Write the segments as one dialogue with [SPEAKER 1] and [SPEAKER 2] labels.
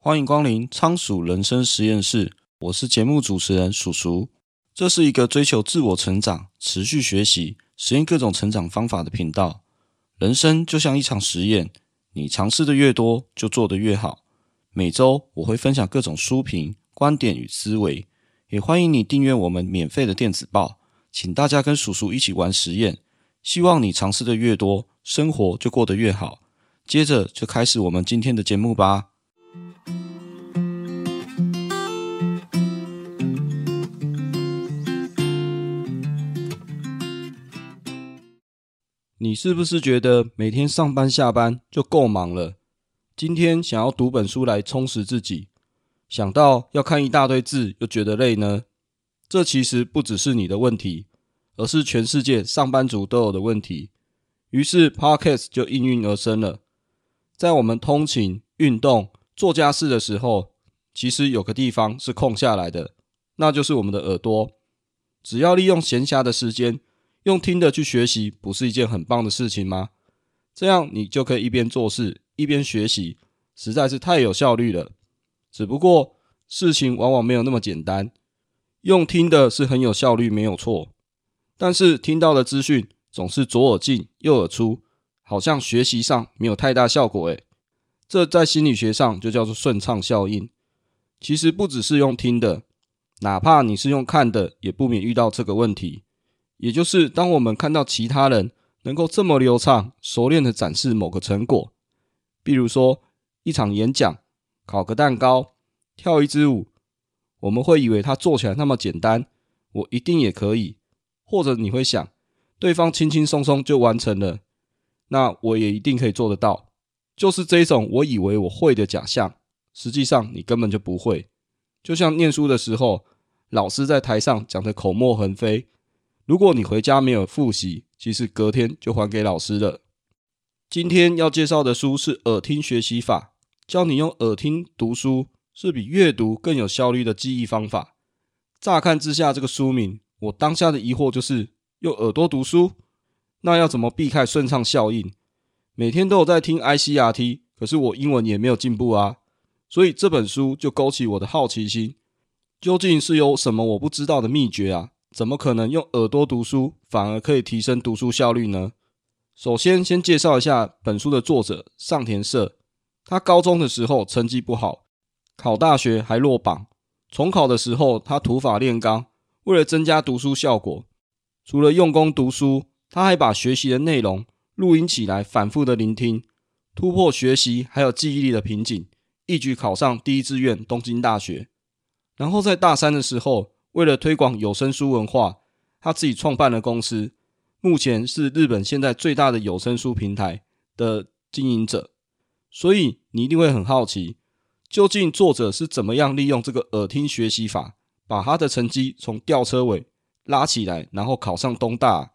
[SPEAKER 1] 欢迎光临仓鼠人生实验室，我是节目主持人鼠鼠。这是一个追求自我成长、持续学习、实验各种成长方法的频道。人生就像一场实验，你尝试的越多，就做得越好。每周我会分享各种书评、观点与思维，也欢迎你订阅我们免费的电子报。请大家跟鼠鼠一起玩实验，希望你尝试的越多，生活就过得越好。接着就开始我们今天的节目吧。你是不是觉得每天上班下班就够忙了？今天想要读本书来充实自己，想到要看一大堆字又觉得累呢？这其实不只是你的问题，而是全世界上班族都有的问题。于是 Podcast 就应运而生了。在我们通勤、运动、做家事的时候，其实有个地方是空下来的，那就是我们的耳朵。只要利用闲暇的时间，用听的去学习，不是一件很棒的事情吗？这样你就可以一边做事一边学习，实在是太有效率了。只不过事情往往没有那么简单。用听的是很有效率，没有错。但是听到的资讯总是左耳进右耳出，好像学习上没有太大效果。诶，这在心理学上就叫做顺畅效应。其实不只是用听的，哪怕你是用看的，也不免遇到这个问题。也就是，当我们看到其他人能够这么流畅、熟练的展示某个成果，比如说一场演讲、烤个蛋糕、跳一支舞，我们会以为他做起来那么简单，我一定也可以。或者你会想，对方轻轻松松就完成了，那我也一定可以做得到。就是这种我以为我会的假象，实际上你根本就不会。就像念书的时候，老师在台上讲的口沫横飞。如果你回家没有复习，其实隔天就还给老师了。今天要介绍的书是耳听学习法，教你用耳听读书是比阅读更有效率的记忆方法。乍看之下，这个书名，我当下的疑惑就是用耳朵读书，那要怎么避开顺畅效应？每天都有在听 ICRT，可是我英文也没有进步啊。所以这本书就勾起我的好奇心，究竟是有什么我不知道的秘诀啊？怎么可能用耳朵读书反而可以提升读书效率呢？首先，先介绍一下本书的作者上田社。他高中的时候成绩不好，考大学还落榜。重考的时候，他土法炼钢，为了增加读书效果，除了用功读书，他还把学习的内容录音起来，反复的聆听，突破学习还有记忆力的瓶颈，一举考上第一志愿东京大学。然后在大三的时候，为了推广有声书文化，他自己创办了公司，目前是日本现在最大的有声书平台的经营者。所以你一定会很好奇，究竟作者是怎么样利用这个耳听学习法，把他的成绩从吊车尾拉起来，然后考上东大。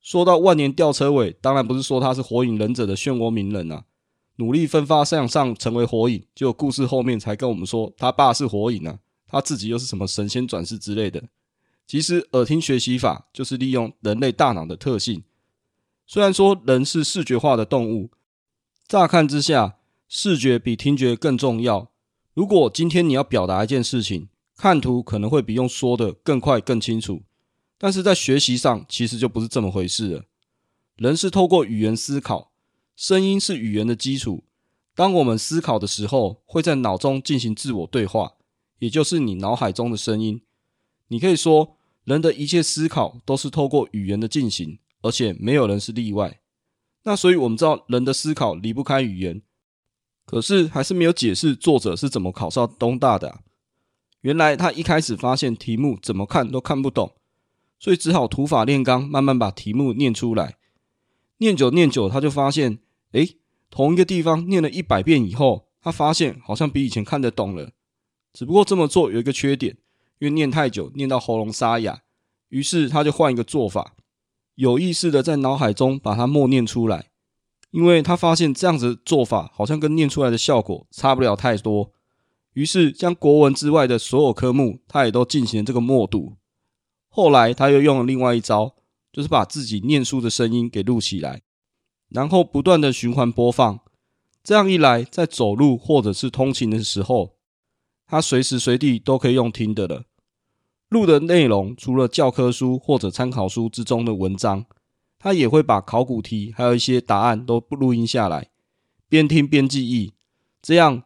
[SPEAKER 1] 说到万年吊车尾，当然不是说他是火影忍者的漩涡鸣人啊，努力奋发向上成为火影，就故事后面才跟我们说他爸是火影啊。他自己又是什么神仙转世之类的？其实耳听学习法就是利用人类大脑的特性。虽然说人是视觉化的动物，乍看之下，视觉比听觉更重要。如果今天你要表达一件事情，看图可能会比用说的更快更清楚。但是在学习上，其实就不是这么回事了。人是透过语言思考，声音是语言的基础。当我们思考的时候，会在脑中进行自我对话。也就是你脑海中的声音，你可以说，人的一切思考都是透过语言的进行，而且没有人是例外。那所以我们知道，人的思考离不开语言，可是还是没有解释作者是怎么考上东大的。原来他一开始发现题目怎么看都看不懂，所以只好土法炼钢，慢慢把题目念出来。念久念久，他就发现，诶，同一个地方念了一百遍以后，他发现好像比以前看得懂了。只不过这么做有一个缺点，因为念太久，念到喉咙沙哑，于是他就换一个做法，有意识的在脑海中把它默念出来，因为他发现这样子做法好像跟念出来的效果差不了太多，于是将国文之外的所有科目，他也都进行了这个默读。后来他又用了另外一招，就是把自己念书的声音给录起来，然后不断的循环播放，这样一来，在走路或者是通勤的时候，他随时随地都可以用听的了。录的内容除了教科书或者参考书之中的文章，他也会把考古题还有一些答案都录音下来，边听边记忆，这样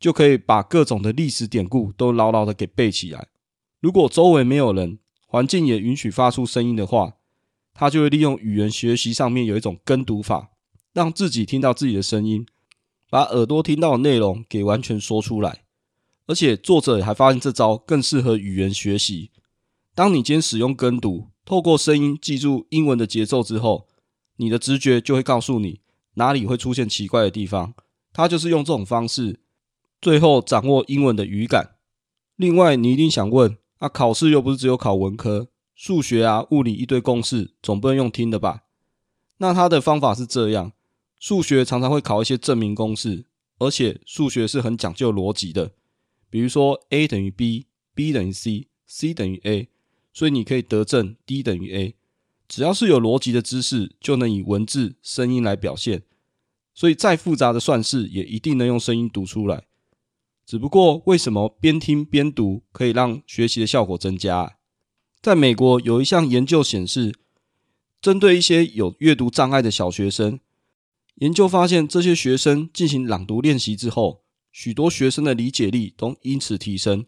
[SPEAKER 1] 就可以把各种的历史典故都牢牢的给背起来。如果周围没有人，环境也允许发出声音的话，他就会利用语言学习上面有一种跟读法，让自己听到自己的声音，把耳朵听到的内容给完全说出来。而且作者还发现这招更适合语言学习。当你今天使用跟读，透过声音记住英文的节奏之后，你的直觉就会告诉你哪里会出现奇怪的地方。他就是用这种方式，最后掌握英文的语感。另外，你一定想问：啊，考试又不是只有考文科，数学啊、物理一堆公式，总不能用听的吧？那他的方法是这样：数学常常会考一些证明公式，而且数学是很讲究逻辑的。比如说，a 等于 b，b 等于 c，c 等于 a。所以你可以得证 D 等于 A，只要是有逻辑的知识，就能以文字、声音来表现。所以再复杂的算式，也一定能用声音读出来。只不过，为什么边听边读可以让学习的效果增加？在美国有一项研究显示，针对一些有阅读障碍的小学生，研究发现，这些学生进行朗读练习之后，许多学生的理解力都因此提升。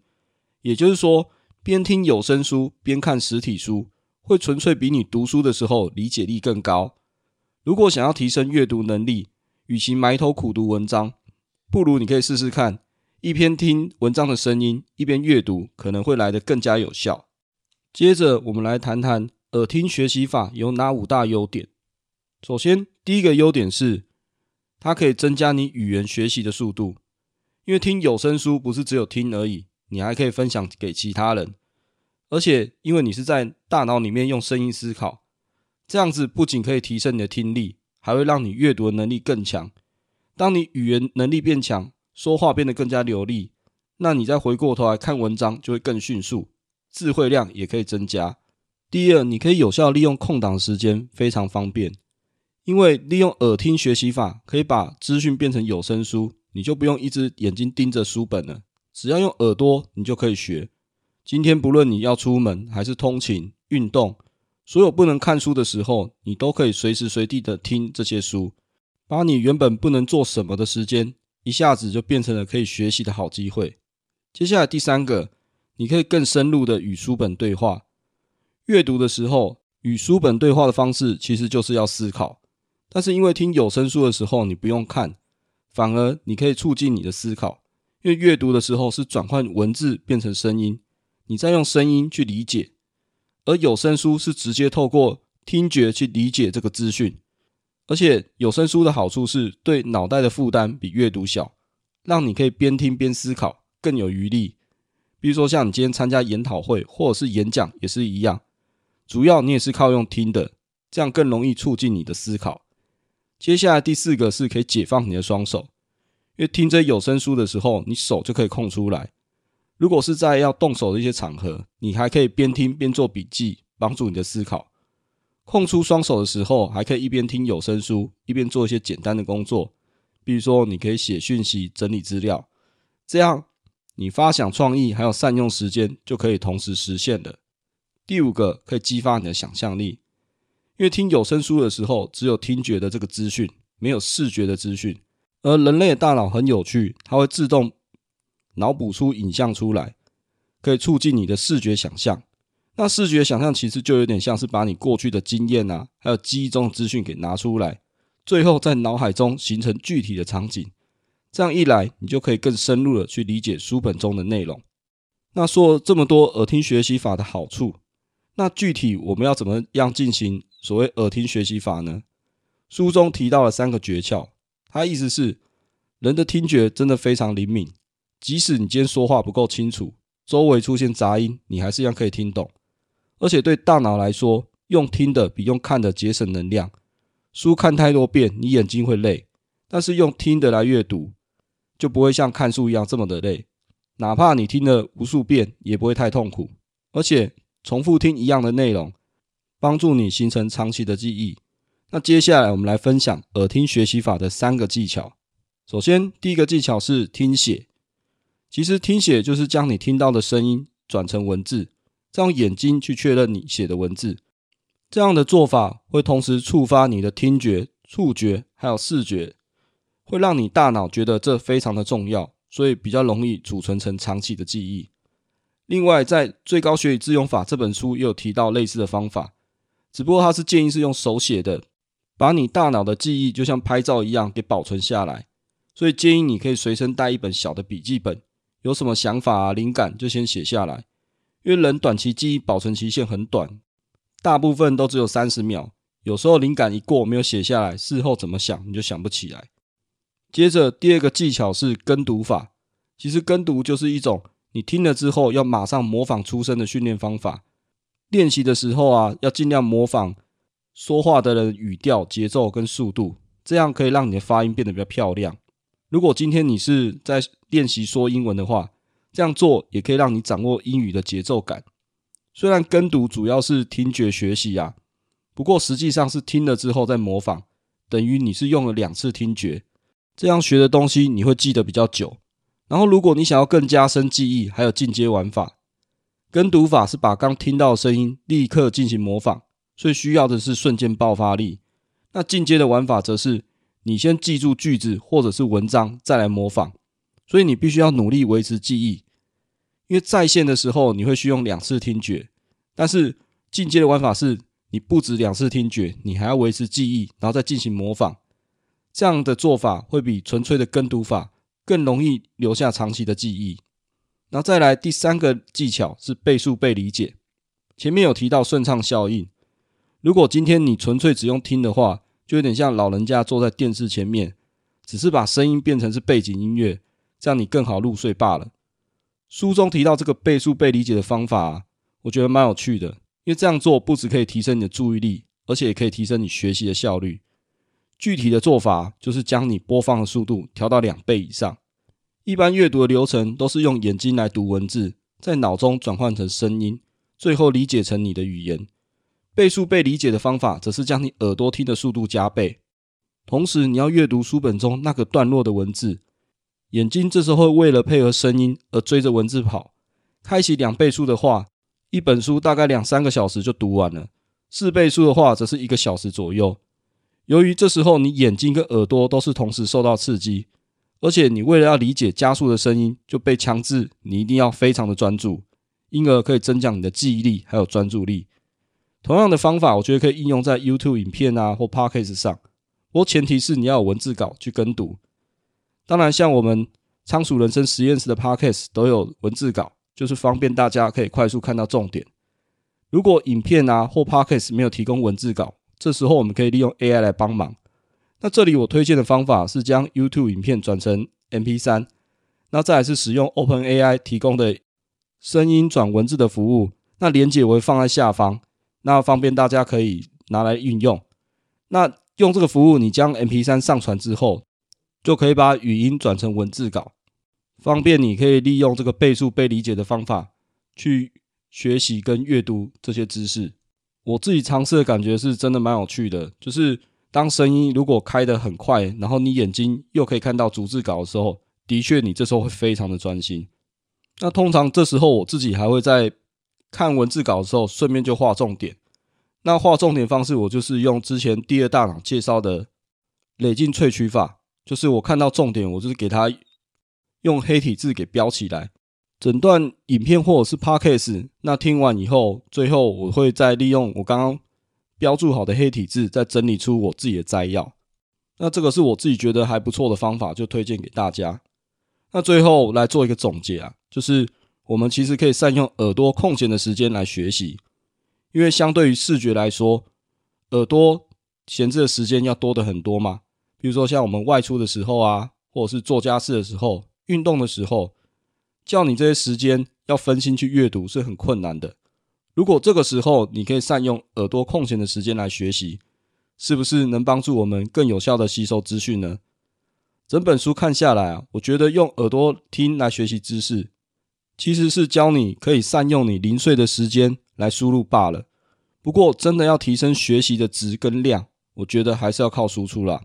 [SPEAKER 1] 也就是说，边听有声书边看实体书，会纯粹比你读书的时候理解力更高。如果想要提升阅读能力，与其埋头苦读文章，不如你可以试试看，一边听文章的声音，一边阅读，可能会来得更加有效。接着，我们来谈谈耳听学习法有哪五大优点。首先，第一个优点是，它可以增加你语言学习的速度，因为听有声书不是只有听而已。你还可以分享给其他人，而且因为你是在大脑里面用声音思考，这样子不仅可以提升你的听力，还会让你阅读的能力更强。当你语言能力变强，说话变得更加流利，那你再回过头来看文章就会更迅速，智慧量也可以增加。第二，你可以有效利用空档时间，非常方便，因为利用耳听学习法可以把资讯变成有声书，你就不用一只眼睛盯着书本了。只要用耳朵，你就可以学。今天不论你要出门还是通勤、运动，所有不能看书的时候，你都可以随时随地的听这些书，把你原本不能做什么的时间，一下子就变成了可以学习的好机会。接下来第三个，你可以更深入的与书本对话。阅读的时候，与书本对话的方式其实就是要思考，但是因为听有声书的时候，你不用看，反而你可以促进你的思考。因为阅读的时候是转换文字变成声音，你再用声音去理解；而有声书是直接透过听觉去理解这个资讯。而且有声书的好处是对脑袋的负担比阅读小，让你可以边听边思考，更有余力。比如说像你今天参加研讨会或者是演讲也是一样，主要你也是靠用听的，这样更容易促进你的思考。接下来第四个是可以解放你的双手。因为听这有声书的时候，你手就可以空出来。如果是在要动手的一些场合，你还可以边听边做笔记，帮助你的思考。空出双手的时候，还可以一边听有声书，一边做一些简单的工作，比如说你可以写讯息、整理资料，这样你发想创意还有善用时间就可以同时实现了。第五个可以激发你的想象力，因为听有声书的时候，只有听觉的这个资讯，没有视觉的资讯。而人类的大脑很有趣，它会自动脑补出影像出来，可以促进你的视觉想象。那视觉想象其实就有点像是把你过去的经验啊，还有记忆中的资讯给拿出来，最后在脑海中形成具体的场景。这样一来，你就可以更深入的去理解书本中的内容。那说了这么多耳听学习法的好处，那具体我们要怎么样进行所谓耳听学习法呢？书中提到了三个诀窍。他意思是，人的听觉真的非常灵敏，即使你今天说话不够清楚，周围出现杂音，你还是一样可以听懂。而且对大脑来说，用听的比用看的节省能量。书看太多遍，你眼睛会累；但是用听的来阅读，就不会像看书一样这么的累。哪怕你听了无数遍，也不会太痛苦。而且重复听一样的内容，帮助你形成长期的记忆。那接下来我们来分享耳听学习法的三个技巧。首先，第一个技巧是听写。其实听写就是将你听到的声音转成文字，再用眼睛去确认你写的文字。这样的做法会同时触发你的听觉、触觉还有视觉，会让你大脑觉得这非常的重要，所以比较容易储存成长期的记忆。另外，在《最高学以致用法》这本书也有提到类似的方法，只不过它是建议是用手写的，把你大脑的记忆就像拍照一样给保存下来。所以建议你可以随身带一本小的笔记本。有什么想法啊、灵感就先写下来，因为人短期记忆保存期限很短，大部分都只有三十秒。有时候灵感一过没有写下来，事后怎么想你就想不起来。接着第二个技巧是跟读法，其实跟读就是一种你听了之后要马上模仿出声的训练方法。练习的时候啊，要尽量模仿说话的人语调、节奏跟速度，这样可以让你的发音变得比较漂亮。如果今天你是在练习说英文的话，这样做也可以让你掌握英语的节奏感。虽然跟读主要是听觉学习啊，不过实际上是听了之后再模仿，等于你是用了两次听觉，这样学的东西你会记得比较久。然后，如果你想要更加深记忆，还有进阶玩法，跟读法是把刚听到的声音立刻进行模仿，所以需要的是瞬间爆发力。那进阶的玩法则是。你先记住句子或者是文章，再来模仿。所以你必须要努力维持记忆，因为在线的时候你会需用两次听觉，但是进阶的玩法是你不止两次听觉，你还要维持记忆，然后再进行模仿。这样的做法会比纯粹的跟读法更容易留下长期的记忆。那再来第三个技巧是倍速被理解。前面有提到顺畅效应，如果今天你纯粹只用听的话，就有点像老人家坐在电视前面，只是把声音变成是背景音乐，这样你更好入睡罢了。书中提到这个倍速被理解的方法，我觉得蛮有趣的，因为这样做不只可以提升你的注意力，而且也可以提升你学习的效率。具体的做法就是将你播放的速度调到两倍以上。一般阅读的流程都是用眼睛来读文字，在脑中转换成声音，最后理解成你的语言。倍速被理解的方法，则是将你耳朵听的速度加倍，同时你要阅读书本中那个段落的文字，眼睛这时候为了配合声音而追着文字跑。开启两倍速的话，一本书大概两三个小时就读完了；四倍速的话，则是一个小时左右。由于这时候你眼睛跟耳朵都是同时受到刺激，而且你为了要理解加速的声音，就被强制你一定要非常的专注，因而可以增强你的记忆力还有专注力。同样的方法，我觉得可以应用在 YouTube 影片啊或 Podcast 上，不过前提是你要有文字稿去跟读。当然，像我们仓鼠人生实验室的 Podcast 都有文字稿，就是方便大家可以快速看到重点。如果影片啊或 Podcast 没有提供文字稿，这时候我们可以利用 AI 来帮忙。那这里我推荐的方法是将 YouTube 影片转成 MP3，那再来是使用 OpenAI 提供的声音转文字的服务，那连接我会放在下方。那方便大家可以拿来运用。那用这个服务，你将 MP3 上传之后，就可以把语音转成文字稿，方便你可以利用这个倍速被理解的方法去学习跟阅读这些知识。我自己尝试的感觉是真的蛮有趣的，就是当声音如果开得很快，然后你眼睛又可以看到逐字稿的时候，的确你这时候会非常的专心。那通常这时候我自己还会在。看文字稿的时候，顺便就画重点。那画重点方式，我就是用之前第二大脑介绍的累进萃取法，就是我看到重点，我就是给它用黑体字给标起来。整段影片或者是 Podcast，那听完以后，最后我会再利用我刚刚标注好的黑体字，再整理出我自己的摘要。那这个是我自己觉得还不错的方法，就推荐给大家。那最后来做一个总结啊，就是。我们其实可以善用耳朵空闲的时间来学习，因为相对于视觉来说，耳朵闲置的时间要多得很多嘛。比如说像我们外出的时候啊，或者是做家事的时候、运动的时候，叫你这些时间要分心去阅读是很困难的。如果这个时候你可以善用耳朵空闲的时间来学习，是不是能帮助我们更有效的吸收资讯呢？整本书看下来啊，我觉得用耳朵听来学习知识。其实是教你可以善用你零碎的时间来输入罢了。不过，真的要提升学习的质跟量，我觉得还是要靠输出啦。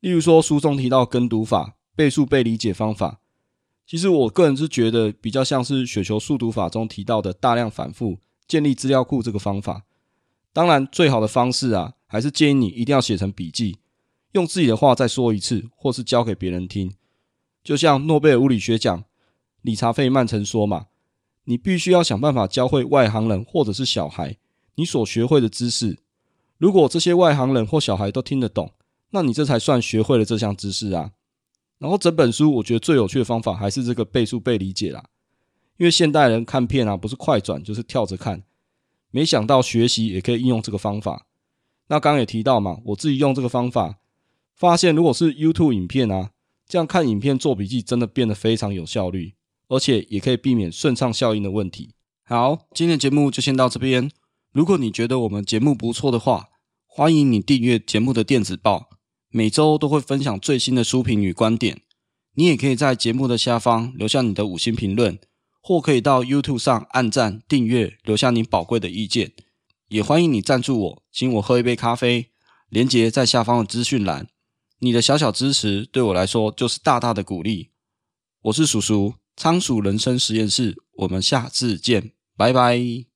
[SPEAKER 1] 例如说，书中提到跟读法，倍数被理解方法，其实我个人是觉得比较像是雪球速读法中提到的大量反复建立资料库这个方法。当然，最好的方式啊，还是建议你一定要写成笔记，用自己的话再说一次，或是教给别人听。就像诺贝尔物理学奖理查·费曼曾说嘛，你必须要想办法教会外行人或者是小孩你所学会的知识。如果这些外行人或小孩都听得懂，那你这才算学会了这项知识啊。然后整本书，我觉得最有趣的方法还是这个倍数被理解啦。因为现代人看片啊，不是快转就是跳着看。没想到学习也可以应用这个方法。那刚刚也提到嘛，我自己用这个方法，发现如果是 YouTube 影片啊，这样看影片做笔记真的变得非常有效率，而且也可以避免顺畅效应的问题。好，今天的节目就先到这边。如果你觉得我们节目不错的话，欢迎你订阅节目的电子报。每周都会分享最新的书评与观点，你也可以在节目的下方留下你的五星评论，或可以到 YouTube 上按赞、订阅，留下您宝贵的意见。也欢迎你赞助我，请我喝一杯咖啡，连结在下方的资讯栏。你的小小支持对我来说就是大大的鼓励。我是叔叔，仓鼠人生实验室，我们下次见，拜拜。